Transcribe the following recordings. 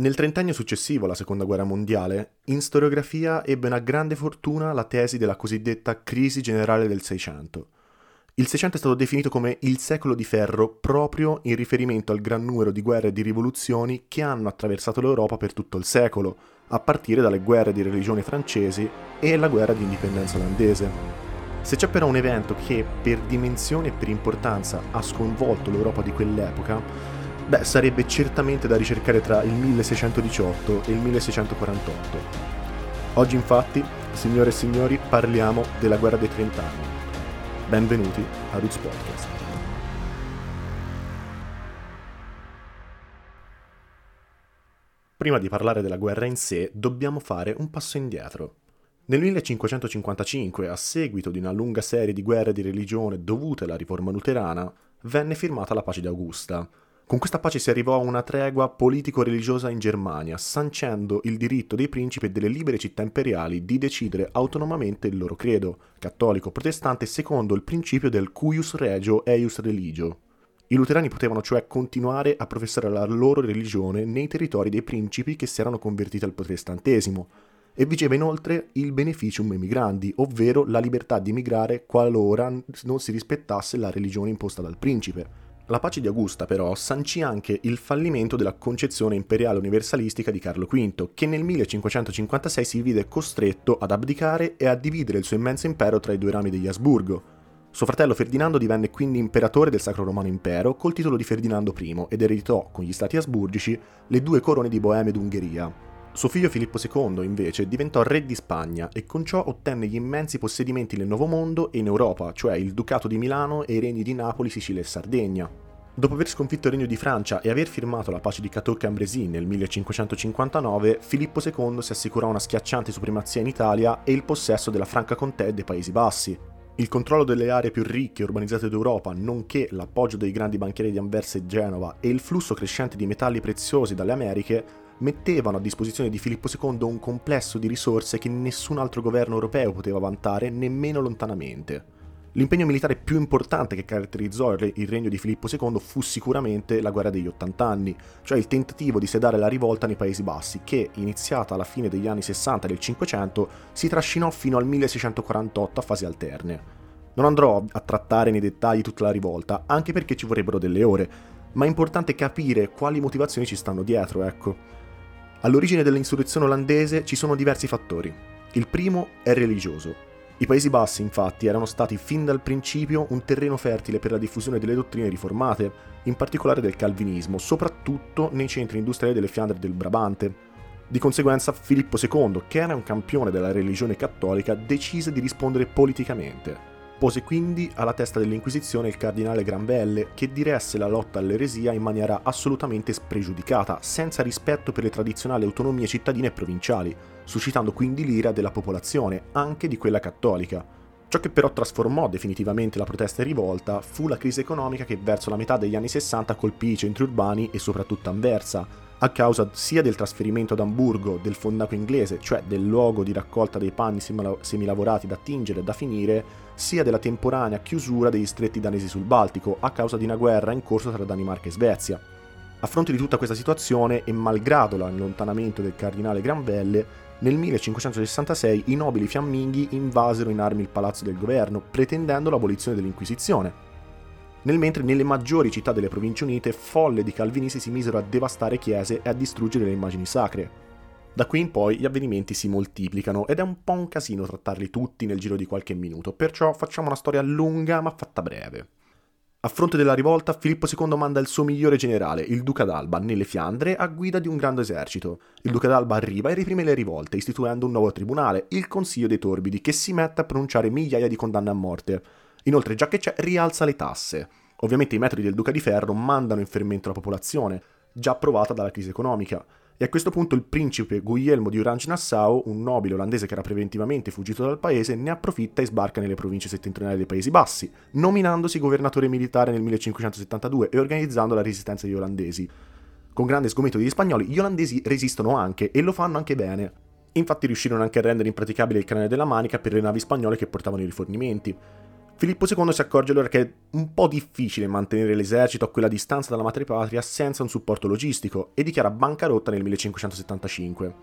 Nel trentennio successivo alla Seconda Guerra Mondiale, in storiografia ebbe una grande fortuna la tesi della cosiddetta crisi generale del Seicento. Il Seicento è stato definito come il secolo di ferro proprio in riferimento al gran numero di guerre e di rivoluzioni che hanno attraversato l'Europa per tutto il secolo, a partire dalle guerre di religione francesi e la guerra di indipendenza olandese. Se c'è però un evento che per dimensione e per importanza ha sconvolto l'Europa di quell'epoca, Beh, sarebbe certamente da ricercare tra il 1618 e il 1648. Oggi infatti, signore e signori, parliamo della guerra dei trent'anni. Benvenuti a Roots Podcast. Prima di parlare della guerra in sé, dobbiamo fare un passo indietro. Nel 1555, a seguito di una lunga serie di guerre di religione dovute alla riforma luterana, venne firmata la pace di Augusta, con questa pace si arrivò a una tregua politico-religiosa in Germania, sancendo il diritto dei principi e delle libere città imperiali di decidere autonomamente il loro credo, cattolico protestante, secondo il principio del cuius regio eius religio. I luterani potevano cioè continuare a professare la loro religione nei territori dei principi che si erano convertiti al protestantesimo, e vigeva inoltre il beneficium emigrandi, ovvero la libertà di emigrare qualora non si rispettasse la religione imposta dal principe. La pace di Augusta però sancì anche il fallimento della concezione imperiale universalistica di Carlo V, che nel 1556 si vide costretto ad abdicare e a dividere il suo immenso impero tra i due rami degli Asburgo. Suo fratello Ferdinando divenne quindi imperatore del Sacro Romano Impero col titolo di Ferdinando I ed ereditò con gli stati asburgici le due corone di Boemia ed Ungheria. Suo figlio Filippo II, invece, diventò re di Spagna e con ciò ottenne gli immensi possedimenti nel Nuovo Mondo e in Europa, cioè il Ducato di Milano e i regni di Napoli, Sicilia e Sardegna. Dopo aver sconfitto il Regno di Francia e aver firmato la pace di Cateau-Cambrésis nel 1559, Filippo II si assicurò una schiacciante supremazia in Italia e il possesso della Franca Comté dei Paesi Bassi. Il controllo delle aree più ricche e urbanizzate d'Europa, nonché l'appoggio dei grandi banchieri di Anversa e Genova e il flusso crescente di metalli preziosi dalle Americhe mettevano a disposizione di Filippo II un complesso di risorse che nessun altro governo europeo poteva vantare nemmeno lontanamente. L'impegno militare più importante che caratterizzò il regno di Filippo II fu sicuramente la guerra degli 80 anni, cioè il tentativo di sedare la rivolta nei Paesi Bassi, che, iniziata alla fine degli anni 60 del 500, si trascinò fino al 1648 a fasi alterne. Non andrò a trattare nei dettagli tutta la rivolta, anche perché ci vorrebbero delle ore, ma è importante capire quali motivazioni ci stanno dietro, ecco. All'origine dell'insurrezione olandese ci sono diversi fattori. Il primo è religioso. I Paesi Bassi, infatti, erano stati fin dal principio un terreno fertile per la diffusione delle dottrine riformate, in particolare del calvinismo, soprattutto nei centri industriali delle Fiandre e del Brabante. Di conseguenza, Filippo II, che era un campione della religione cattolica, decise di rispondere politicamente. Pose quindi alla testa dell'Inquisizione il cardinale Granvelle, che diresse la lotta all'eresia in maniera assolutamente spregiudicata, senza rispetto per le tradizionali autonomie cittadine e provinciali, suscitando quindi l'ira della popolazione, anche di quella cattolica. Ciò che però trasformò definitivamente la protesta e rivolta fu la crisi economica che verso la metà degli anni 60 colpì i centri urbani e soprattutto Anversa, a causa sia del trasferimento ad Amburgo del fondaco inglese, cioè del luogo di raccolta dei panni semilavorati da tingere e da finire, sia della temporanea chiusura degli stretti danesi sul Baltico a causa di una guerra in corso tra Danimarca e Svezia. A fronte di tutta questa situazione e malgrado l'allontanamento del cardinale Granvelle, nel 1566 i nobili fiamminghi invasero in armi il palazzo del governo, pretendendo l'abolizione dell'Inquisizione nel mentre nelle maggiori città delle Province Unite folle di calvinisti si misero a devastare chiese e a distruggere le immagini sacre. Da qui in poi gli avvenimenti si moltiplicano ed è un po' un casino trattarli tutti nel giro di qualche minuto, perciò facciamo una storia lunga ma fatta breve. A fronte della rivolta, Filippo II manda il suo migliore generale, il Duca d'Alba, nelle Fiandre a guida di un grande esercito. Il Duca d'Alba arriva e reprime le rivolte, istituendo un nuovo tribunale, il Consiglio dei Torbidi, che si mette a pronunciare migliaia di condanne a morte. Inoltre, già che c'è, rialza le tasse. Ovviamente i metodi del Duca di Ferro mandano in fermento la popolazione, già provata dalla crisi economica, e a questo punto il principe Guglielmo di Orange-Nassau, un nobile olandese che era preventivamente fuggito dal paese, ne approfitta e sbarca nelle province settentrionali dei Paesi Bassi, nominandosi governatore militare nel 1572 e organizzando la resistenza degli olandesi. Con grande sgomento degli spagnoli, gli olandesi resistono anche e lo fanno anche bene. Infatti riuscirono anche a rendere impraticabile il canale della Manica per le navi spagnole che portavano i rifornimenti. Filippo II si accorge allora che è un po' difficile mantenere l'esercito a quella distanza dalla madrepatria senza un supporto logistico e dichiara bancarotta nel 1575.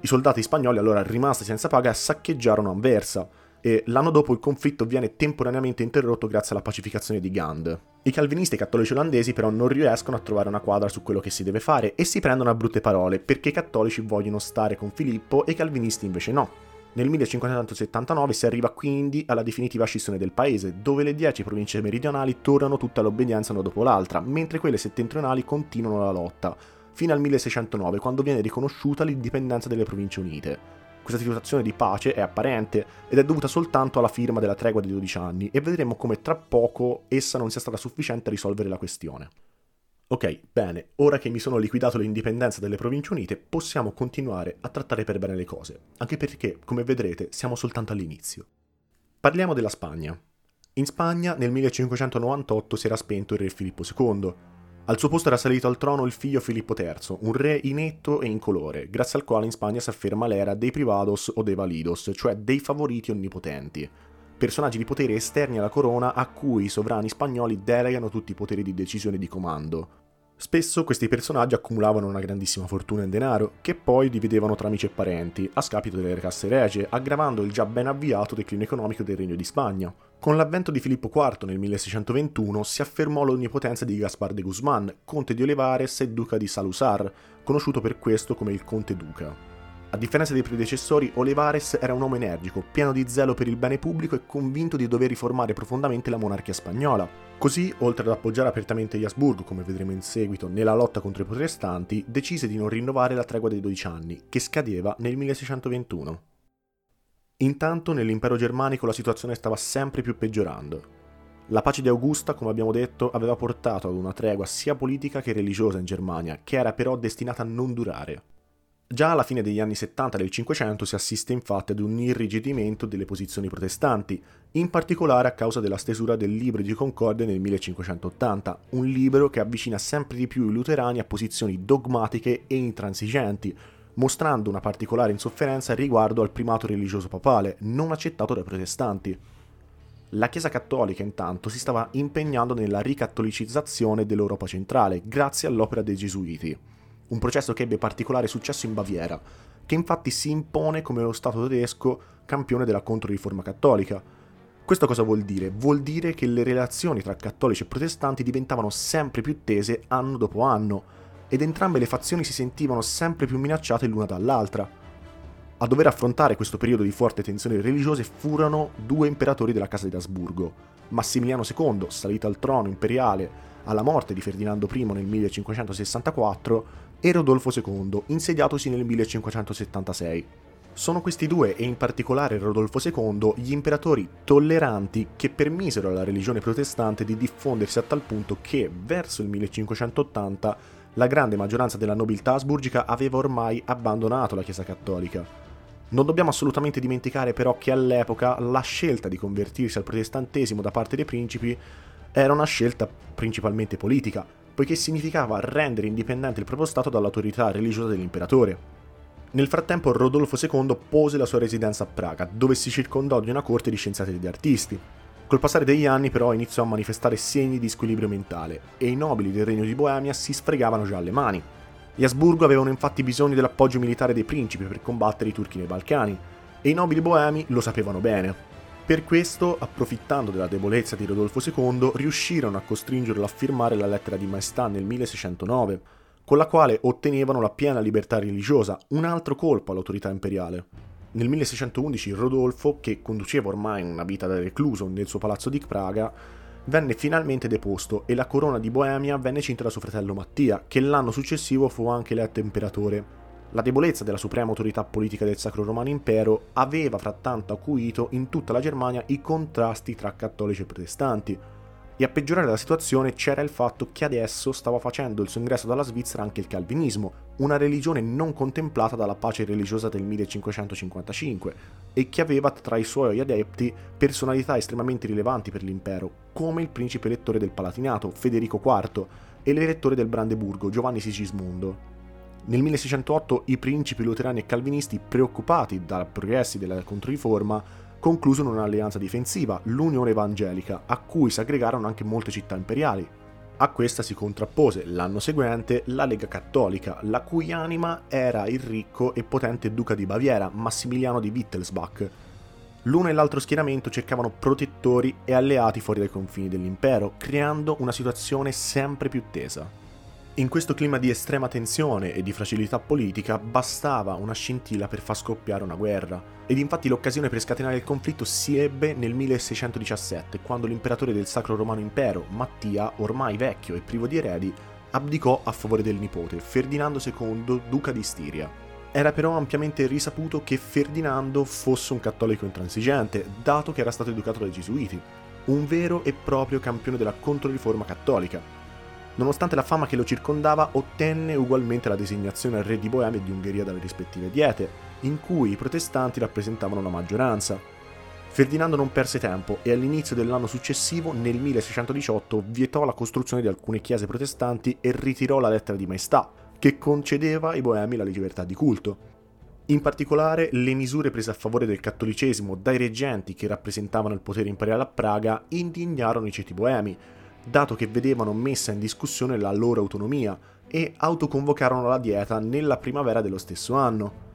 I soldati spagnoli allora rimasti senza paga saccheggiarono Anversa e l'anno dopo il conflitto viene temporaneamente interrotto grazie alla pacificazione di Gand. I calvinisti e i cattolici olandesi però non riescono a trovare una quadra su quello che si deve fare e si prendono a brutte parole perché i cattolici vogliono stare con Filippo e i calvinisti invece no. Nel 1579 si arriva quindi alla definitiva scissione del paese, dove le dieci province meridionali tornano tutte all'obbedienza una dopo l'altra, mentre quelle settentrionali continuano la lotta, fino al 1609, quando viene riconosciuta l'indipendenza delle province unite. Questa situazione di pace è apparente ed è dovuta soltanto alla firma della tregua di 12 anni e vedremo come tra poco essa non sia stata sufficiente a risolvere la questione. Ok, bene, ora che mi sono liquidato l'indipendenza delle Province Unite, possiamo continuare a trattare per bene le cose, anche perché, come vedrete, siamo soltanto all'inizio. Parliamo della Spagna. In Spagna nel 1598 si era spento il re Filippo II. Al suo posto era salito al trono il figlio Filippo III, un re inetto e incolore, grazie al quale in Spagna si afferma l'era dei privados o dei validos, cioè dei favoriti onnipotenti, personaggi di potere esterni alla corona a cui i sovrani spagnoli delegano tutti i poteri di decisione e di comando, Spesso questi personaggi accumulavano una grandissima fortuna in denaro, che poi dividevano tra amici e parenti, a scapito delle casse regie, aggravando il già ben avviato declino economico del Regno di Spagna. Con l'avvento di Filippo IV nel 1621 si affermò l'onnipotenza di Gaspar de Guzmán, conte di Olivares e duca di Salusar, conosciuto per questo come il conte duca. A differenza dei predecessori, Olivares era un uomo energico, pieno di zelo per il bene pubblico e convinto di dover riformare profondamente la monarchia spagnola. Così, oltre ad appoggiare apertamente gli Asburgo, come vedremo in seguito, nella lotta contro i protestanti, decise di non rinnovare la tregua dei 12 anni, che scadeva nel 1621. Intanto nell'impero germanico la situazione stava sempre più peggiorando. La pace di Augusta, come abbiamo detto, aveva portato ad una tregua sia politica che religiosa in Germania, che era però destinata a non durare. Già alla fine degli anni 70 del Cinquecento si assiste infatti ad un irrigidimento delle posizioni protestanti, in particolare a causa della stesura del Libro di Concordia nel 1580, un libro che avvicina sempre di più i luterani a posizioni dogmatiche e intransigenti, mostrando una particolare insofferenza riguardo al primato religioso papale, non accettato dai protestanti. La Chiesa cattolica intanto si stava impegnando nella ricattolicizzazione dell'Europa centrale, grazie all'opera dei Gesuiti un processo che ebbe particolare successo in Baviera, che infatti si impone come lo Stato tedesco campione della Controriforma cattolica. Questo cosa vuol dire? Vuol dire che le relazioni tra cattolici e protestanti diventavano sempre più tese anno dopo anno, ed entrambe le fazioni si sentivano sempre più minacciate l'una dall'altra. A dover affrontare questo periodo di forte tensione religiose furono due imperatori della casa di Asburgo, Massimiliano II, salito al trono imperiale alla morte di Ferdinando I nel 1564, e Rodolfo II, insediatosi nel 1576. Sono questi due, e in particolare Rodolfo II, gli imperatori tolleranti che permisero alla religione protestante di diffondersi a tal punto che, verso il 1580, la grande maggioranza della nobiltà asburgica aveva ormai abbandonato la Chiesa cattolica. Non dobbiamo assolutamente dimenticare però che all'epoca la scelta di convertirsi al protestantesimo da parte dei principi era una scelta principalmente politica, poiché significava rendere indipendente il proprio Stato dall'autorità religiosa dell'imperatore. Nel frattempo Rodolfo II pose la sua residenza a Praga, dove si circondò di una corte di scienziati e di artisti. Col passare degli anni però iniziò a manifestare segni di squilibrio mentale e i nobili del regno di Boemia si sfregavano già le mani. Gli Asburgo avevano infatti bisogno dell'appoggio militare dei principi per combattere i turchi nei Balcani e i nobili boemi lo sapevano bene. Per questo, approfittando della debolezza di Rodolfo II, riuscirono a costringerlo a firmare la lettera di maestà nel 1609, con la quale ottenevano la piena libertà religiosa, un altro colpo all'autorità imperiale. Nel 1611 Rodolfo, che conduceva ormai una vita da recluso nel suo palazzo di Praga, venne finalmente deposto e la corona di Boemia venne cinta da suo fratello Mattia, che l'anno successivo fu anche eletto imperatore la debolezza della suprema autorità politica del Sacro Romano Impero aveva frattanto acuito in tutta la Germania i contrasti tra cattolici e protestanti, e a peggiorare la situazione c'era il fatto che adesso stava facendo il suo ingresso dalla Svizzera anche il calvinismo, una religione non contemplata dalla pace religiosa del 1555 e che aveva tra i suoi adepti personalità estremamente rilevanti per l'impero, come il principe elettore del Palatinato, Federico IV, e l'elettore del Brandeburgo, Giovanni Sigismondo. Nel 1608 i principi luterani e calvinisti, preoccupati dai progressi della Controriforma, conclusero un'alleanza difensiva, l'Unione Evangelica, a cui si aggregarono anche molte città imperiali. A questa si contrappose l'anno seguente la Lega Cattolica, la cui anima era il ricco e potente duca di Baviera, Massimiliano di Wittelsbach. L'uno e l'altro schieramento cercavano protettori e alleati fuori dai confini dell'impero, creando una situazione sempre più tesa. In questo clima di estrema tensione e di fragilità politica bastava una scintilla per far scoppiare una guerra, ed infatti l'occasione per scatenare il conflitto si ebbe nel 1617, quando l'imperatore del Sacro Romano Impero, Mattia, ormai vecchio e privo di eredi, abdicò a favore del nipote, Ferdinando II, duca di Stiria. Era però ampiamente risaputo che Ferdinando fosse un cattolico intransigente, dato che era stato educato dai gesuiti, un vero e proprio campione della controriforma cattolica, Nonostante la fama che lo circondava, ottenne ugualmente la designazione a re di Boemia e di Ungheria dalle rispettive diete, in cui i protestanti rappresentavano la maggioranza. Ferdinando non perse tempo e all'inizio dell'anno successivo, nel 1618, vietò la costruzione di alcune chiese protestanti e ritirò la lettera di maestà, che concedeva ai boemi la libertà di culto. In particolare, le misure prese a favore del cattolicesimo dai reggenti che rappresentavano il potere imperiale a Praga indignarono i ceti boemi, dato che vedevano messa in discussione la loro autonomia e autoconvocarono la dieta nella primavera dello stesso anno.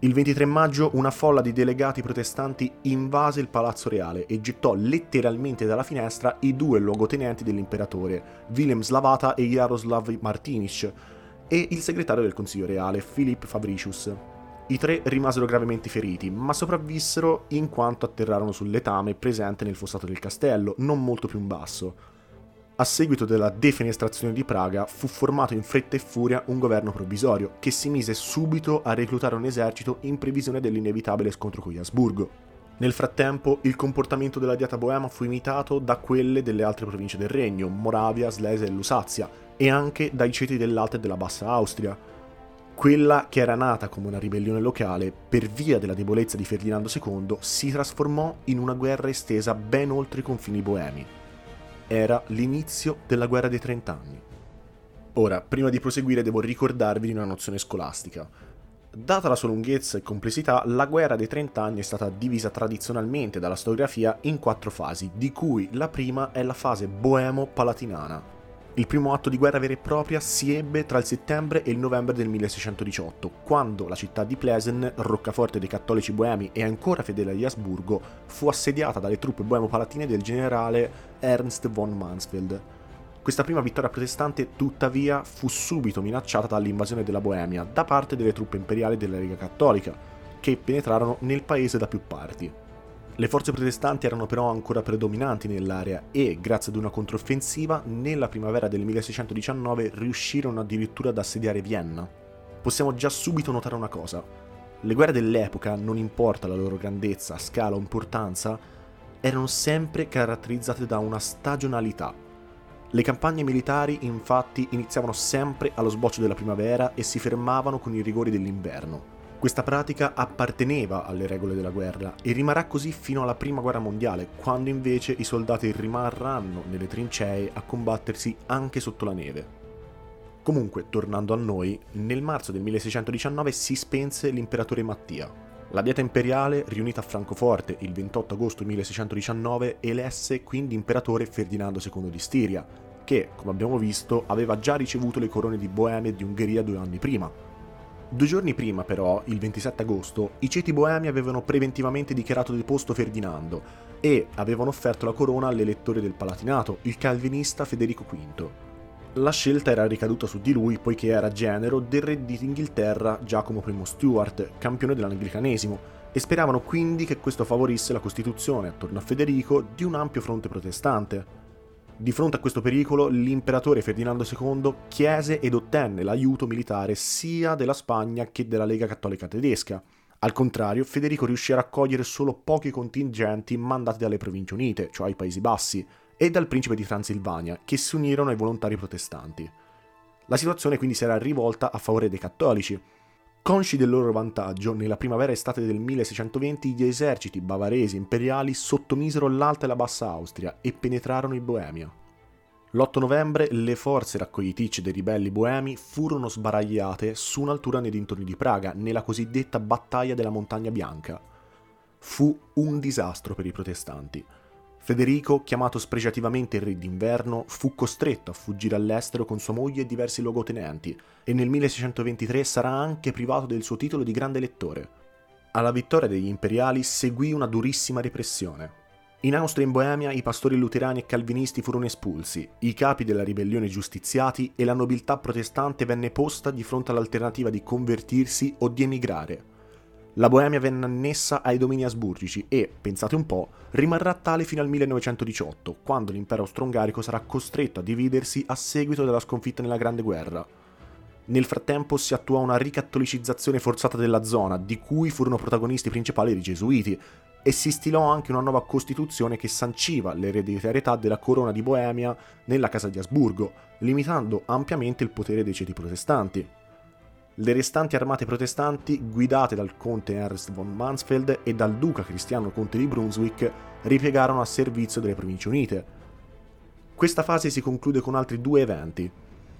Il 23 maggio una folla di delegati protestanti invase il palazzo reale e gettò letteralmente dalla finestra i due luogotenenti dell'imperatore, Willem Slavata e Jaroslav Martinic, e il segretario del consiglio reale, Philip Fabricius. I tre rimasero gravemente feriti, ma sopravvissero in quanto atterrarono sul letame presente nel fossato del castello, non molto più in basso. A seguito della defenestrazione di Praga fu formato in fretta e furia un governo provvisorio che si mise subito a reclutare un esercito in previsione dell'inevitabile scontro con gli Asburgo. Nel frattempo il comportamento della Dieta Boema fu imitato da quelle delle altre province del regno, Moravia, Slesia e Lusazia, e anche dai ceti dell'Alta e della Bassa Austria. Quella che era nata come una ribellione locale, per via della debolezza di Ferdinando II, si trasformò in una guerra estesa ben oltre i confini boemi era l'inizio della guerra dei trent'anni. Ora, prima di proseguire devo ricordarvi di una nozione scolastica. Data la sua lunghezza e complessità, la guerra dei trent'anni è stata divisa tradizionalmente dalla storiografia in quattro fasi, di cui la prima è la fase boemo-palatinana, il primo atto di guerra vera e propria si ebbe tra il settembre e il novembre del 1618, quando la città di Plesen, roccaforte dei cattolici boemi e ancora fedele agli Asburgo, fu assediata dalle truppe boemo-palatine del generale Ernst von Mansfeld. Questa prima vittoria protestante, tuttavia, fu subito minacciata dall'invasione della Boemia da parte delle truppe imperiali della Lega Cattolica, che penetrarono nel paese da più parti. Le forze protestanti erano però ancora predominanti nell'area e, grazie ad una controffensiva, nella primavera del 1619 riuscirono addirittura ad assediare Vienna. Possiamo già subito notare una cosa. Le guerre dell'epoca, non importa la loro grandezza, scala o importanza, erano sempre caratterizzate da una stagionalità. Le campagne militari infatti iniziavano sempre allo sboccio della primavera e si fermavano con i rigori dell'inverno. Questa pratica apparteneva alle regole della guerra e rimarrà così fino alla Prima Guerra Mondiale, quando invece i soldati rimarranno nelle trincee a combattersi anche sotto la neve. Comunque, tornando a noi, nel marzo del 1619 si spense l'imperatore Mattia. La dieta imperiale, riunita a Francoforte il 28 agosto 1619, elesse quindi imperatore Ferdinando II di Stiria, che, come abbiamo visto, aveva già ricevuto le corone di Boemia e di Ungheria due anni prima, Due giorni prima, però, il 27 agosto, i ceti boemi avevano preventivamente dichiarato deposto Ferdinando e avevano offerto la corona all'elettore del Palatinato, il calvinista Federico V. La scelta era ricaduta su di lui poiché era genero del re d'Inghilterra Giacomo I Stuart, campione dell'anglicanesimo, e speravano quindi che questo favorisse la costituzione attorno a Federico di un ampio fronte protestante. Di fronte a questo pericolo, l'imperatore Ferdinando II chiese ed ottenne l'aiuto militare sia della Spagna che della Lega Cattolica Tedesca. Al contrario, Federico riuscì a raccogliere solo pochi contingenti mandati dalle Province Unite, cioè ai Paesi Bassi, e dal principe di Transilvania, che si unirono ai volontari protestanti. La situazione quindi si era rivolta a favore dei cattolici. Consci del loro vantaggio, nella primavera-estate del 1620 gli eserciti bavaresi imperiali sottomisero l'Alta e la Bassa Austria e penetrarono in Boemia. L'8 novembre le forze raccogliticce dei ribelli boemi furono sbaragliate su un'altura nei dintorni di Praga, nella cosiddetta Battaglia della Montagna Bianca. fu un disastro per i protestanti. Federico, chiamato spregiativamente il re d'inverno, fu costretto a fuggire all'estero con sua moglie e diversi luogotenenti e nel 1623 sarà anche privato del suo titolo di grande elettori. Alla vittoria degli imperiali seguì una durissima repressione. In Austria e in Boemia i pastori luterani e calvinisti furono espulsi, i capi della ribellione giustiziati e la nobiltà protestante venne posta di fronte all'alternativa di convertirsi o di emigrare. La Boemia venne annessa ai domini asburgici e, pensate un po', rimarrà tale fino al 1918, quando l'impero austro-ungarico sarà costretto a dividersi a seguito della sconfitta nella Grande Guerra. Nel frattempo si attuò una ricattolicizzazione forzata della zona, di cui furono protagonisti principali i gesuiti, e si stilò anche una nuova costituzione che sanciva l'ereditarietà della corona di Boemia nella casa di Asburgo, limitando ampiamente il potere dei ceti protestanti. Le restanti armate protestanti, guidate dal conte Ernst von Mansfeld e dal duca cristiano conte di Brunswick, ripiegarono a servizio delle Province Unite. Questa fase si conclude con altri due eventi.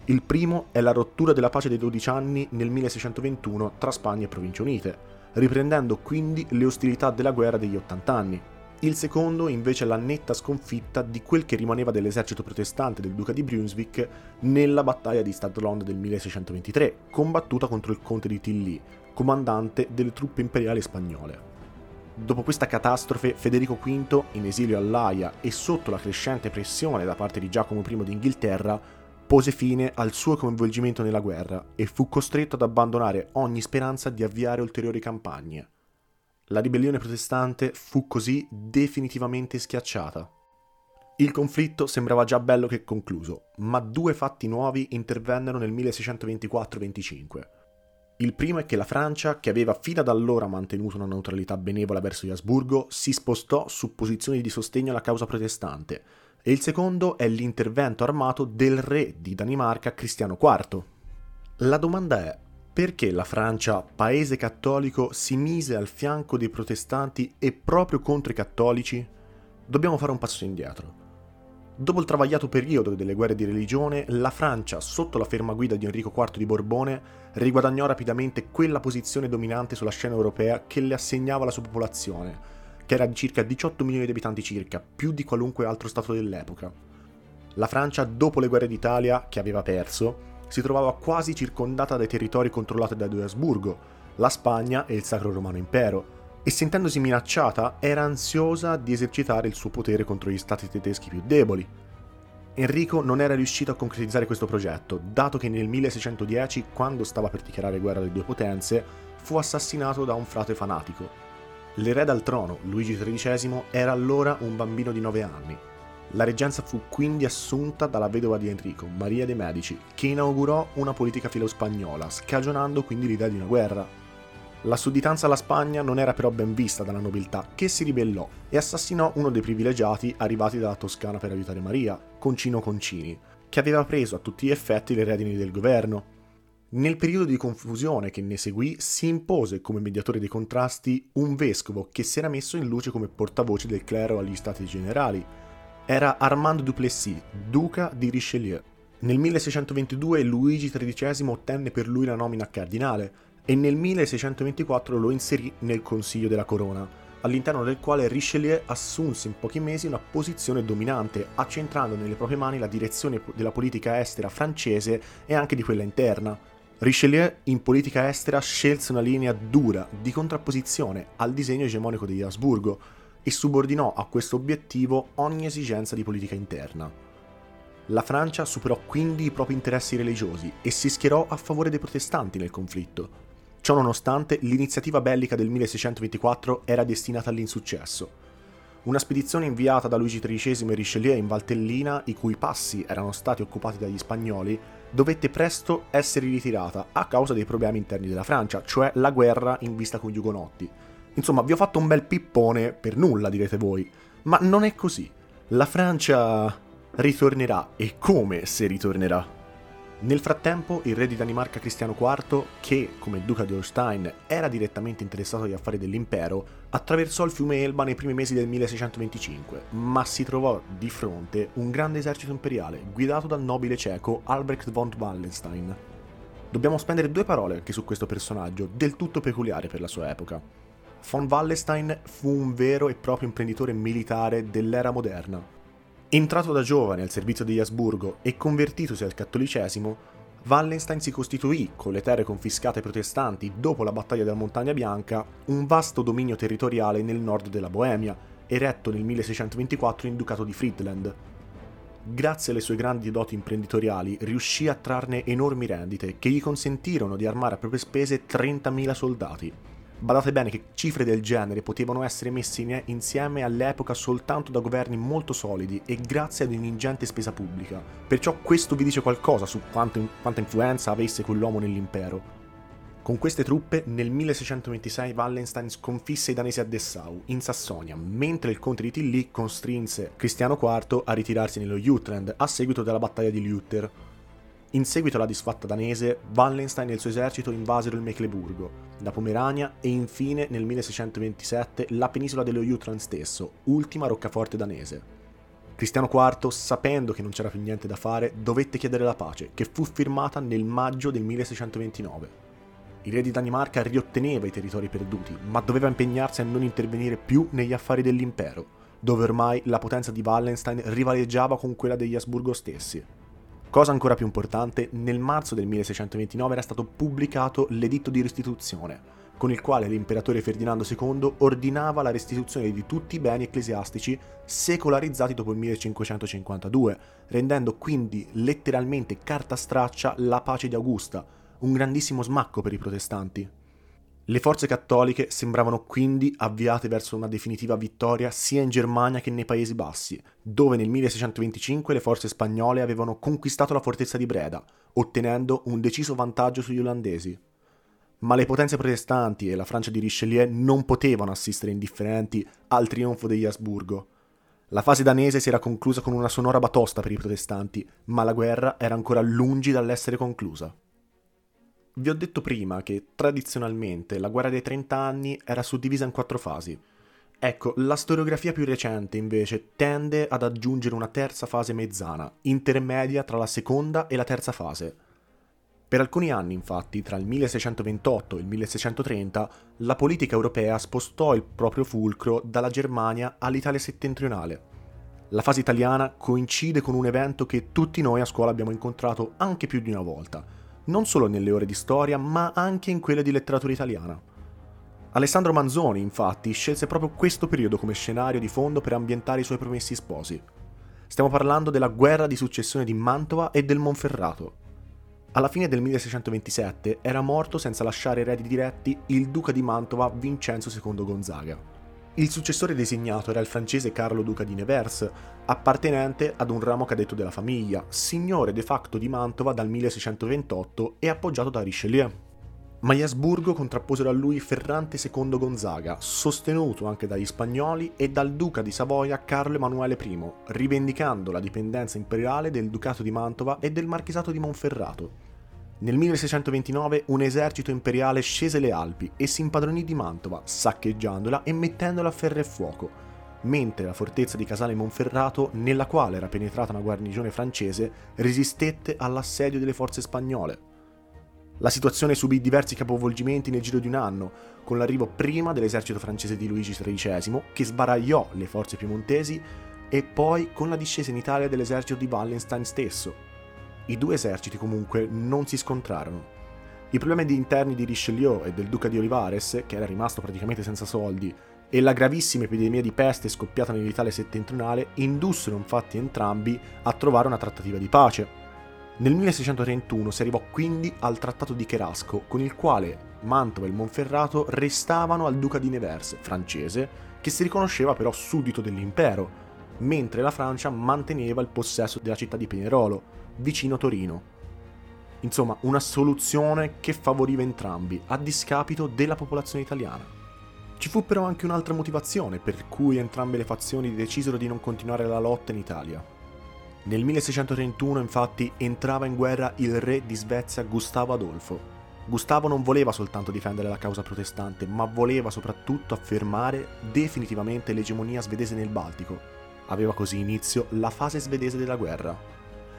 Il primo è la rottura della pace dei 12 anni nel 1621 tra Spagna e Province Unite, riprendendo quindi le ostilità della guerra degli 80 anni. Il secondo invece la netta sconfitta di quel che rimaneva dell'esercito protestante del duca di Brunswick nella battaglia di Stadlond del 1623, combattuta contro il conte di Tilly, comandante delle truppe imperiali spagnole. Dopo questa catastrofe, Federico V, in esilio all'Aia e sotto la crescente pressione da parte di Giacomo I d'Inghilterra, pose fine al suo coinvolgimento nella guerra e fu costretto ad abbandonare ogni speranza di avviare ulteriori campagne. La ribellione protestante fu così definitivamente schiacciata. Il conflitto sembrava già bello che concluso, ma due fatti nuovi intervennero nel 1624-25. Il primo è che la Francia, che aveva fino ad allora mantenuto una neutralità benevola verso gli Asburgo, si spostò su posizioni di sostegno alla causa protestante, e il secondo è l'intervento armato del re di Danimarca Cristiano IV. La domanda è perché la Francia, paese cattolico, si mise al fianco dei protestanti e proprio contro i cattolici? Dobbiamo fare un passo indietro. Dopo il travagliato periodo delle guerre di religione, la Francia, sotto la ferma guida di Enrico IV di Borbone, riguadagnò rapidamente quella posizione dominante sulla scena europea che le assegnava la sua popolazione, che era di circa 18 milioni di abitanti circa, più di qualunque altro stato dell'epoca. La Francia, dopo le guerre d'Italia, che aveva perso, si trovava quasi circondata dai territori controllati da Duisburgo, la Spagna e il Sacro Romano Impero, e sentendosi minacciata era ansiosa di esercitare il suo potere contro gli stati tedeschi più deboli. Enrico non era riuscito a concretizzare questo progetto, dato che nel 1610, quando stava per dichiarare guerra alle due potenze, fu assassinato da un frate fanatico, L'erede al trono, Luigi XIII, era allora un bambino di 9 anni. La reggenza fu quindi assunta dalla vedova di Enrico, Maria de' Medici, che inaugurò una politica filo-spagnola, scagionando quindi l'idea di una guerra. La sudditanza alla Spagna non era però ben vista dalla nobiltà, che si ribellò e assassinò uno dei privilegiati arrivati dalla Toscana per aiutare Maria, Concino Concini, che aveva preso a tutti gli effetti le redini del governo, nel periodo di confusione che ne seguì si impose come mediatore dei contrasti un vescovo che si era messo in luce come portavoce del clero agli stati generali. Era Armand Duplessis, duca di Richelieu. Nel 1622 Luigi XIII ottenne per lui la nomina a cardinale e nel 1624 lo inserì nel Consiglio della Corona, all'interno del quale Richelieu assunse in pochi mesi una posizione dominante, accentrando nelle proprie mani la direzione della politica estera francese e anche di quella interna. Richelieu in politica estera scelse una linea dura di contrapposizione al disegno egemonico di Asburgo e subordinò a questo obiettivo ogni esigenza di politica interna. La Francia superò quindi i propri interessi religiosi e si schierò a favore dei protestanti nel conflitto. Ciò nonostante, l'iniziativa bellica del 1624 era destinata all'insuccesso. Una spedizione inviata da Luigi XIII e Richelieu in Valtellina, i cui passi erano stati occupati dagli spagnoli, dovette presto essere ritirata a causa dei problemi interni della Francia, cioè la guerra in vista con gli ugonotti. Insomma, vi ho fatto un bel pippone per nulla, direte voi, ma non è così. La Francia ritornerà e come se ritornerà? Nel frattempo, il re di Danimarca Cristiano IV, che, come duca di Holstein, era direttamente interessato agli affari dell'impero, attraversò il fiume Elba nei primi mesi del 1625, ma si trovò di fronte un grande esercito imperiale guidato dal nobile ceco Albrecht von Wallenstein. Dobbiamo spendere due parole anche su questo personaggio, del tutto peculiare per la sua epoca. Von Wallenstein fu un vero e proprio imprenditore militare dell'era moderna. Entrato da giovane al servizio degli Asburgo e convertitosi al cattolicesimo, Wallenstein si costituì, con le terre confiscate ai protestanti dopo la battaglia della Montagna Bianca, un vasto dominio territoriale nel nord della Boemia, eretto nel 1624 in Ducato di Friedland. Grazie alle sue grandi doti imprenditoriali riuscì a trarne enormi rendite che gli consentirono di armare a proprie spese 30.000 soldati. Badate bene che cifre del genere potevano essere messe insieme all'epoca soltanto da governi molto solidi e grazie ad un'ingente spesa pubblica. Perciò questo vi dice qualcosa su quanto, quanta influenza avesse quell'uomo nell'impero. Con queste truppe nel 1626 Wallenstein sconfisse i danesi a Dessau, in Sassonia, mentre il conte di Tilly costrinse Cristiano IV a ritirarsi nello Jutland a seguito della battaglia di Luther. In seguito alla disfatta danese, Wallenstein e il suo esercito invasero il Mecleburgo, la Pomerania e infine nel 1627 la penisola dello Jutland stesso, ultima roccaforte danese. Cristiano IV, sapendo che non c'era più niente da fare, dovette chiedere la pace, che fu firmata nel maggio del 1629. Il re di Danimarca riotteneva i territori perduti, ma doveva impegnarsi a non intervenire più negli affari dell'impero, dove ormai la potenza di Wallenstein rivaleggiava con quella degli Asburgo stessi. Cosa ancora più importante, nel marzo del 1629 era stato pubblicato l'editto di restituzione, con il quale l'imperatore Ferdinando II ordinava la restituzione di tutti i beni ecclesiastici secolarizzati dopo il 1552, rendendo quindi letteralmente carta straccia la pace di Augusta, un grandissimo smacco per i protestanti. Le forze cattoliche sembravano quindi avviate verso una definitiva vittoria sia in Germania che nei Paesi Bassi, dove nel 1625 le forze spagnole avevano conquistato la fortezza di Breda, ottenendo un deciso vantaggio sugli olandesi. Ma le potenze protestanti e la Francia di Richelieu non potevano assistere indifferenti al trionfo degli Asburgo. La fase danese si era conclusa con una sonora batosta per i protestanti, ma la guerra era ancora lungi dall'essere conclusa. Vi ho detto prima che tradizionalmente la guerra dei 30 anni era suddivisa in quattro fasi. Ecco, la storiografia più recente invece tende ad aggiungere una terza fase mezzana, intermedia tra la seconda e la terza fase. Per alcuni anni, infatti, tra il 1628 e il 1630, la politica europea spostò il proprio fulcro dalla Germania all'Italia settentrionale. La fase italiana coincide con un evento che tutti noi a scuola abbiamo incontrato anche più di una volta, non solo nelle ore di storia, ma anche in quelle di letteratura italiana. Alessandro Manzoni, infatti, scelse proprio questo periodo come scenario di fondo per ambientare i suoi promessi sposi. Stiamo parlando della guerra di successione di Mantova e del Monferrato. Alla fine del 1627 era morto senza lasciare eredi diretti il duca di Mantova Vincenzo II Gonzaga. Il successore designato era il francese Carlo Duca di Nevers, appartenente ad un ramo cadetto della famiglia, signore de facto di Mantova dal 1628 e appoggiato da Richelieu. Ma gli Asburgo contrapposero a lui Ferrante II Gonzaga, sostenuto anche dagli spagnoli e dal duca di Savoia Carlo Emanuele I, rivendicando la dipendenza imperiale del ducato di Mantova e del marchesato di Monferrato, nel 1629 un esercito imperiale scese le Alpi e si impadronì di Mantova, saccheggiandola e mettendola a ferro e fuoco, mentre la fortezza di Casale Monferrato, nella quale era penetrata una guarnigione francese, resistette all'assedio delle forze spagnole. La situazione subì diversi capovolgimenti nel giro di un anno, con l'arrivo prima dell'esercito francese di Luigi XIII, che sbaragliò le forze piemontesi, e poi con la discesa in Italia dell'esercito di Wallenstein stesso, i due eserciti comunque non si scontrarono. I problemi interni di Richelieu e del duca di Olivares, che era rimasto praticamente senza soldi, e la gravissima epidemia di peste scoppiata nell'Italia settentrionale indussero infatti entrambi a trovare una trattativa di pace. Nel 1631 si arrivò quindi al Trattato di Cherasco, con il quale Mantova e il Monferrato restavano al duca di Nevers, francese, che si riconosceva però suddito dell'impero, mentre la Francia manteneva il possesso della città di Pinerolo, vicino Torino. Insomma, una soluzione che favoriva entrambi, a discapito della popolazione italiana. Ci fu però anche un'altra motivazione per cui entrambe le fazioni decisero di non continuare la lotta in Italia. Nel 1631 infatti entrava in guerra il re di Svezia Gustavo Adolfo. Gustavo non voleva soltanto difendere la causa protestante, ma voleva soprattutto affermare definitivamente l'egemonia svedese nel Baltico. Aveva così inizio la fase svedese della guerra.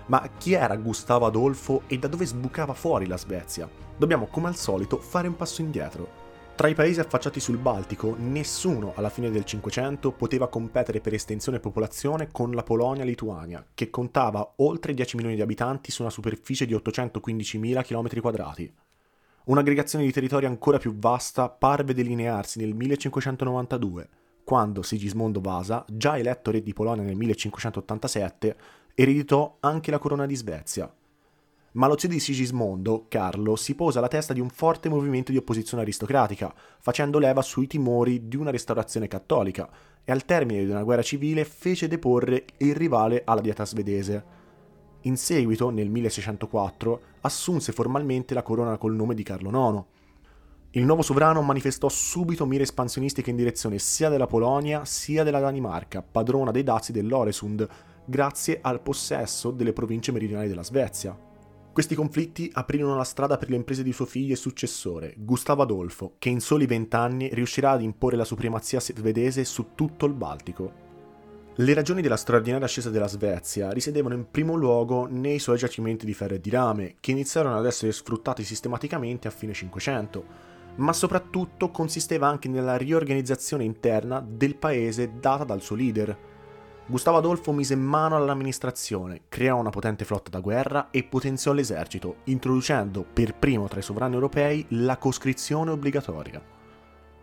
Ma chi era Gustavo Adolfo e da dove sbucava fuori la Svezia? Dobbiamo come al solito fare un passo indietro. Tra i paesi affacciati sul Baltico, nessuno alla fine del Cinquecento poteva competere per estensione e popolazione con la Polonia-Lituania, che contava oltre 10 milioni di abitanti su una superficie di 815.000 km2. Un'aggregazione di territorio ancora più vasta parve delinearsi nel 1592, quando Sigismondo Vasa, già eletto re di Polonia nel 1587, ereditò anche la corona di Svezia, ma lo zio di Sigismondo, Carlo, si posa alla testa di un forte movimento di opposizione aristocratica, facendo leva sui timori di una restaurazione cattolica, e al termine di una guerra civile fece deporre il rivale alla dieta svedese. In seguito, nel 1604, assunse formalmente la corona col nome di Carlo IX. Il nuovo sovrano manifestò subito mire espansionistiche in direzione sia della Polonia sia della Danimarca, padrona dei dazi dell'Oresund, grazie al possesso delle province meridionali della Svezia. Questi conflitti aprirono la strada per le imprese di suo figlio e successore, Gustavo Adolfo, che in soli vent'anni riuscirà ad imporre la supremazia svedese su tutto il Baltico. Le ragioni della straordinaria ascesa della Svezia risiedevano in primo luogo nei suoi giacimenti di ferro e di rame, che iniziarono ad essere sfruttati sistematicamente a fine Cinquecento, ma soprattutto consisteva anche nella riorganizzazione interna del paese data dal suo leader, Gustavo Adolfo mise mano all'amministrazione, creò una potente flotta da guerra e potenziò l'esercito, introducendo per primo tra i sovrani europei la coscrizione obbligatoria.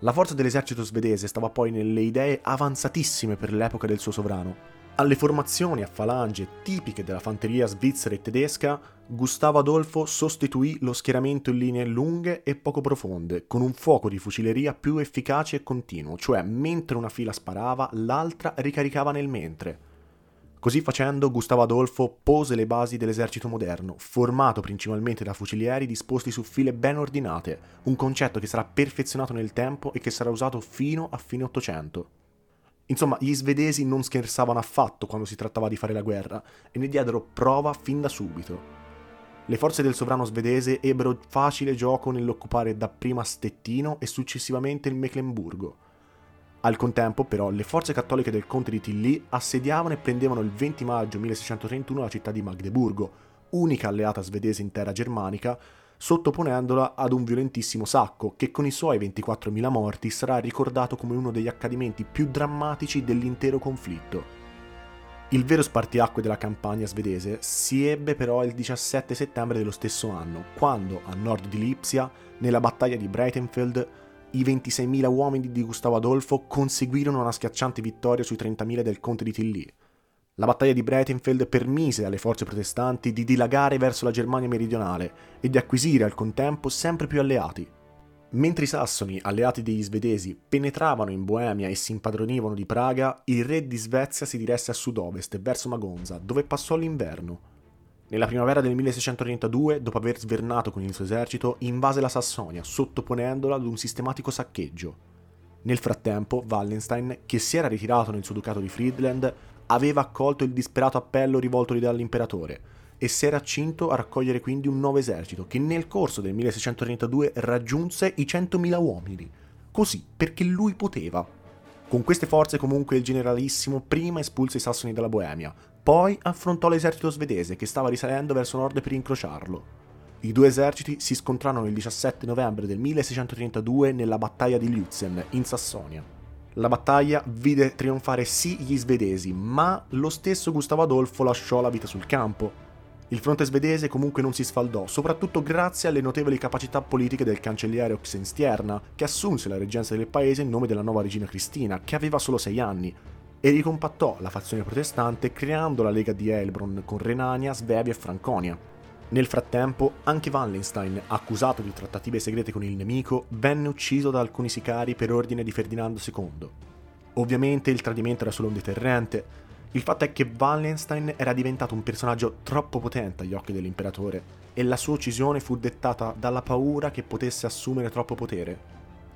La forza dell'esercito svedese stava poi nelle idee avanzatissime per l'epoca del suo sovrano, alle formazioni a falange tipiche della fanteria svizzera e tedesca, Gustavo Adolfo sostituì lo schieramento in linee lunghe e poco profonde, con un fuoco di fucileria più efficace e continuo, cioè mentre una fila sparava, l'altra ricaricava nel mentre. Così facendo, Gustavo Adolfo pose le basi dell'esercito moderno, formato principalmente da fucilieri disposti su file ben ordinate, un concetto che sarà perfezionato nel tempo e che sarà usato fino a fine Ottocento. Insomma, gli svedesi non scherzavano affatto quando si trattava di fare la guerra e ne diedero prova fin da subito. Le forze del sovrano svedese ebbero facile gioco nell'occupare dapprima Stettino e successivamente il Mecklenburgo. Al contempo, però, le forze cattoliche del conte di Tilly assediavano e prendevano il 20 maggio 1631 la città di Magdeburgo, unica alleata svedese in terra germanica, sottoponendola ad un violentissimo sacco che con i suoi 24.000 morti sarà ricordato come uno degli accadimenti più drammatici dell'intero conflitto. Il vero spartiacque della campagna svedese si ebbe però il 17 settembre dello stesso anno, quando a nord di Lipsia, nella battaglia di Breitenfeld, i 26.000 uomini di Gustavo Adolfo conseguirono una schiacciante vittoria sui 30.000 del conte di Tilly, la battaglia di Breitenfeld permise alle forze protestanti di dilagare verso la Germania meridionale e di acquisire al contempo sempre più alleati. Mentre i sassoni, alleati degli svedesi, penetravano in Boemia e si impadronivano di Praga, il re di Svezia si diresse a sud-ovest, verso Magonza, dove passò l'inverno. Nella primavera del 1632, dopo aver svernato con il suo esercito, invase la Sassonia, sottoponendola ad un sistematico saccheggio. Nel frattempo, Wallenstein, che si era ritirato nel suo ducato di Friedland, aveva accolto il disperato appello rivoltogli dall'imperatore e si era accinto a raccogliere quindi un nuovo esercito che nel corso del 1632 raggiunse i 100.000 uomini. Così, perché lui poteva. Con queste forze comunque il generalissimo prima espulse i sassoni dalla Boemia, poi affrontò l'esercito svedese che stava risalendo verso nord per incrociarlo. I due eserciti si scontrarono il 17 novembre del 1632 nella battaglia di Lützen, in Sassonia. La battaglia vide trionfare sì gli svedesi, ma lo stesso Gustavo Adolfo lasciò la vita sul campo. Il fronte svedese comunque non si sfaldò, soprattutto grazie alle notevoli capacità politiche del cancelliere Oxenstierna, che assunse la reggenza del paese in nome della nuova regina Cristina, che aveva solo sei anni, e ricompattò la fazione protestante creando la Lega di Heilbronn con Renania, Svevia e Franconia. Nel frattempo, anche Wallenstein, accusato di trattative segrete con il nemico, venne ucciso da alcuni sicari per ordine di Ferdinando II. Ovviamente il tradimento era solo un deterrente. Il fatto è che Wallenstein era diventato un personaggio troppo potente agli occhi dell'imperatore e la sua uccisione fu dettata dalla paura che potesse assumere troppo potere,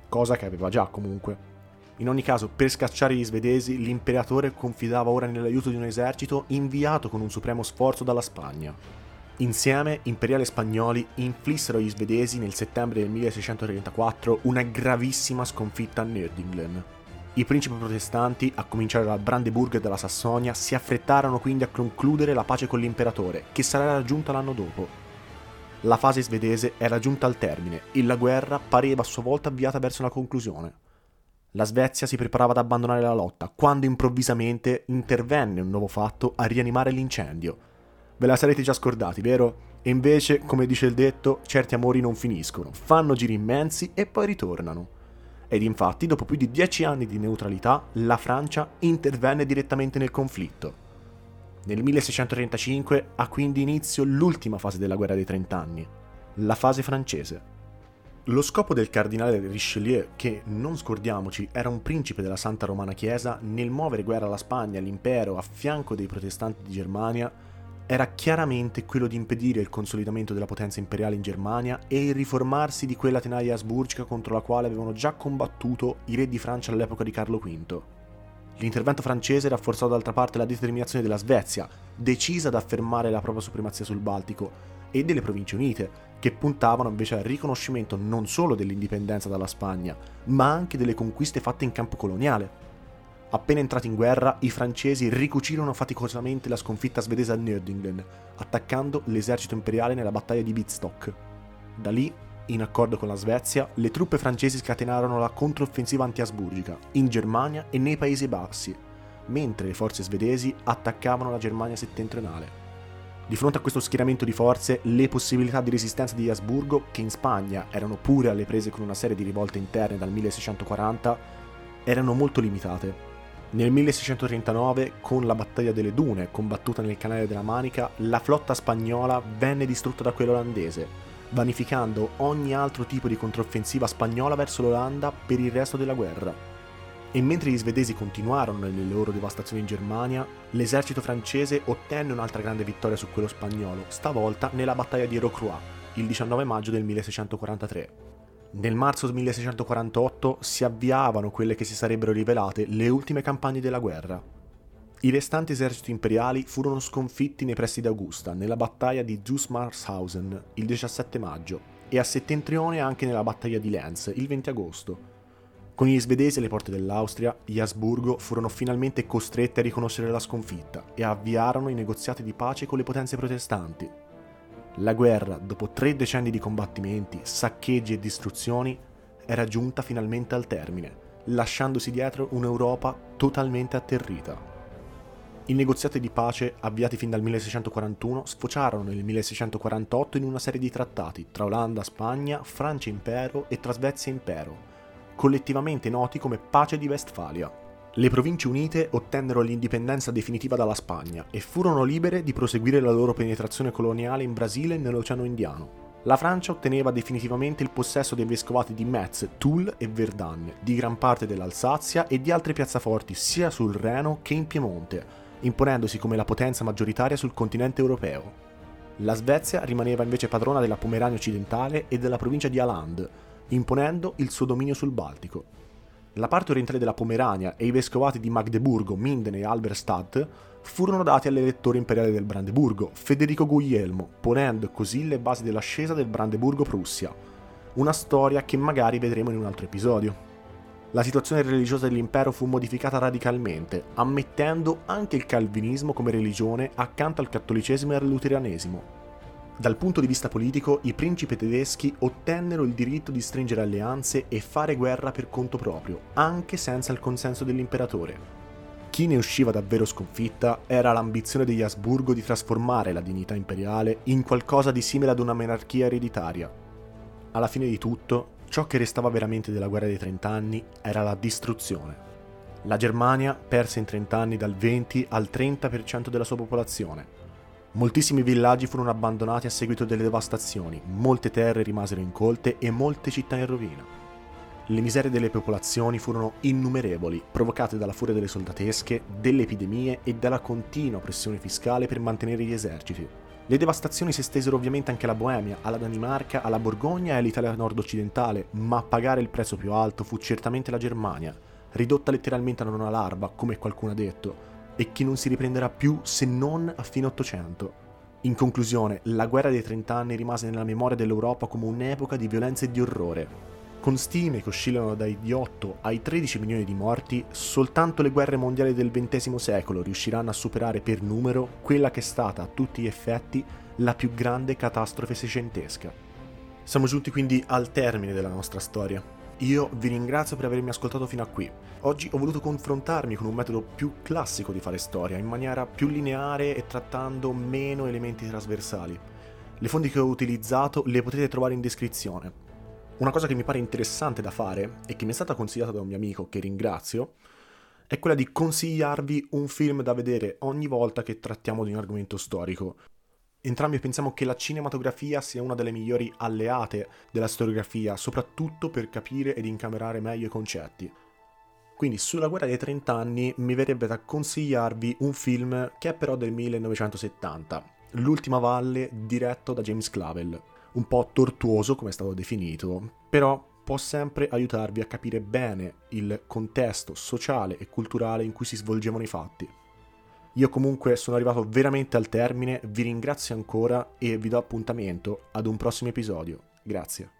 cosa che aveva già comunque. In ogni caso, per scacciare gli svedesi, l'imperatore confidava ora nell'aiuto di un esercito inviato con un supremo sforzo dalla Spagna. Insieme, imperiali spagnoli inflissero agli svedesi nel settembre del 1634 una gravissima sconfitta a Nördingen. I principi protestanti, a cominciare dal Brandeburg e dalla Sassonia, si affrettarono quindi a concludere la pace con l'imperatore, che sarà raggiunta l'anno dopo. La fase svedese era giunta al termine e la guerra pareva a sua volta avviata verso la conclusione. La Svezia si preparava ad abbandonare la lotta quando improvvisamente intervenne un nuovo fatto a rianimare l'incendio. Ve la sarete già scordati, vero? E invece, come dice il detto, certi amori non finiscono, fanno giri immensi e poi ritornano. Ed infatti, dopo più di dieci anni di neutralità, la Francia intervenne direttamente nel conflitto. Nel 1635 ha quindi inizio l'ultima fase della guerra dei trent'anni, la fase francese. Lo scopo del cardinale Richelieu, che non scordiamoci era un principe della Santa Romana Chiesa, nel muovere guerra alla Spagna, all'impero, a fianco dei protestanti di Germania, era chiaramente quello di impedire il consolidamento della potenza imperiale in Germania e il riformarsi di quella tenaglia asburgica contro la quale avevano già combattuto i re di Francia all'epoca di Carlo V. L'intervento francese rafforzò d'altra parte la determinazione della Svezia, decisa ad affermare la propria supremazia sul Baltico, e delle Province Unite, che puntavano invece al riconoscimento non solo dell'indipendenza dalla Spagna, ma anche delle conquiste fatte in campo coloniale. Appena entrati in guerra, i francesi ricucirono faticosamente la sconfitta svedese a Nördingen, attaccando l'esercito imperiale nella battaglia di Wittstock. Da lì, in accordo con la Svezia, le truppe francesi scatenarono la controffensiva anti-asburgica in Germania e nei Paesi Bassi, mentre le forze svedesi attaccavano la Germania settentrionale. Di fronte a questo schieramento di forze, le possibilità di resistenza di Asburgo, che in Spagna erano pure alle prese con una serie di rivolte interne dal 1640, erano molto limitate. Nel 1639, con la battaglia delle Dune, combattuta nel canale della Manica, la flotta spagnola venne distrutta da quella olandese, vanificando ogni altro tipo di controffensiva spagnola verso l'Olanda per il resto della guerra. E mentre gli svedesi continuarono nelle loro devastazioni in Germania, l'esercito francese ottenne un'altra grande vittoria su quello spagnolo, stavolta nella battaglia di Rocroi, il 19 maggio del 1643. Nel marzo 1648 si avviavano quelle che si sarebbero rivelate le ultime campagne della guerra. I restanti eserciti imperiali furono sconfitti nei pressi di Augusta, nella battaglia di Zusmarshausen il 17 maggio e a settentrione anche nella battaglia di Lenz il 20 agosto. Con gli svedesi alle porte dell'Austria, gli Asburgo furono finalmente costretti a riconoscere la sconfitta e avviarono i negoziati di pace con le potenze protestanti, la guerra, dopo tre decenni di combattimenti, saccheggi e distruzioni, era giunta finalmente al termine, lasciandosi dietro un'Europa totalmente atterrita. I negoziati di pace, avviati fin dal 1641, sfociarono nel 1648 in una serie di trattati tra Olanda, Spagna, Francia Impero e tra Svezia Impero, collettivamente noti come Pace di Westfalia. Le Province Unite ottennero l'indipendenza definitiva dalla Spagna e furono libere di proseguire la loro penetrazione coloniale in Brasile e nell'Oceano Indiano. La Francia otteneva definitivamente il possesso dei vescovati di Metz, Toul e Verdun, di gran parte dell'Alsazia e di altre piazzaforti sia sul Reno che in Piemonte, imponendosi come la potenza maggioritaria sul continente europeo. La Svezia rimaneva invece padrona della Pomerania occidentale e della provincia di Aland, imponendo il suo dominio sul Baltico. La parte orientale della Pomerania e i vescovati di Magdeburgo, Minden e Alberstadt furono dati all'elettore imperiale del Brandeburgo, Federico Guglielmo, ponendo così le basi dell'ascesa del Brandeburgo-Prussia. Una storia che magari vedremo in un altro episodio. La situazione religiosa dell'impero fu modificata radicalmente, ammettendo anche il calvinismo come religione accanto al cattolicesimo e al luteranesimo, dal punto di vista politico, i principi tedeschi ottennero il diritto di stringere alleanze e fare guerra per conto proprio, anche senza il consenso dell'imperatore. Chi ne usciva davvero sconfitta era l'ambizione degli Asburgo di trasformare la dignità imperiale in qualcosa di simile ad una monarchia ereditaria. Alla fine di tutto, ciò che restava veramente della guerra dei trent'anni era la distruzione. La Germania perse in 30 anni dal 20 al 30% della sua popolazione, Moltissimi villaggi furono abbandonati a seguito delle devastazioni, molte terre rimasero incolte e molte città in rovina. Le miserie delle popolazioni furono innumerevoli, provocate dalla furia delle soldatesche, delle epidemie e dalla continua pressione fiscale per mantenere gli eserciti. Le devastazioni si estesero ovviamente anche alla Boemia, alla Danimarca, alla Borgogna e all'Italia nord-occidentale, ma a pagare il prezzo più alto fu certamente la Germania, ridotta letteralmente a una larva, come qualcuno ha detto, e che non si riprenderà più se non a fine Ottocento. In conclusione, la guerra dei trent'anni rimase nella memoria dell'Europa come un'epoca di violenza e di orrore, Con stime che oscillano dai 8 ai 13 milioni di morti, soltanto le guerre mondiali del XX secolo riusciranno a superare per numero quella che è stata a tutti gli effetti la più grande catastrofe seicentesca. Siamo giunti quindi al termine della nostra storia. Io vi ringrazio per avermi ascoltato fino a qui. Oggi ho voluto confrontarmi con un metodo più classico di fare storia, in maniera più lineare e trattando meno elementi trasversali. Le fonti che ho utilizzato le potete trovare in descrizione. Una cosa che mi pare interessante da fare e che mi è stata consigliata da un mio amico che ringrazio è quella di consigliarvi un film da vedere ogni volta che trattiamo di un argomento storico. Entrambi pensiamo che la cinematografia sia una delle migliori alleate della storiografia, soprattutto per capire ed incamerare meglio i concetti. Quindi sulla guerra dei 30 anni mi verrebbe da consigliarvi un film che è però del 1970, L'ultima valle diretto da James Clavel. Un po' tortuoso come è stato definito, però può sempre aiutarvi a capire bene il contesto sociale e culturale in cui si svolgevano i fatti. Io comunque sono arrivato veramente al termine, vi ringrazio ancora e vi do appuntamento ad un prossimo episodio. Grazie.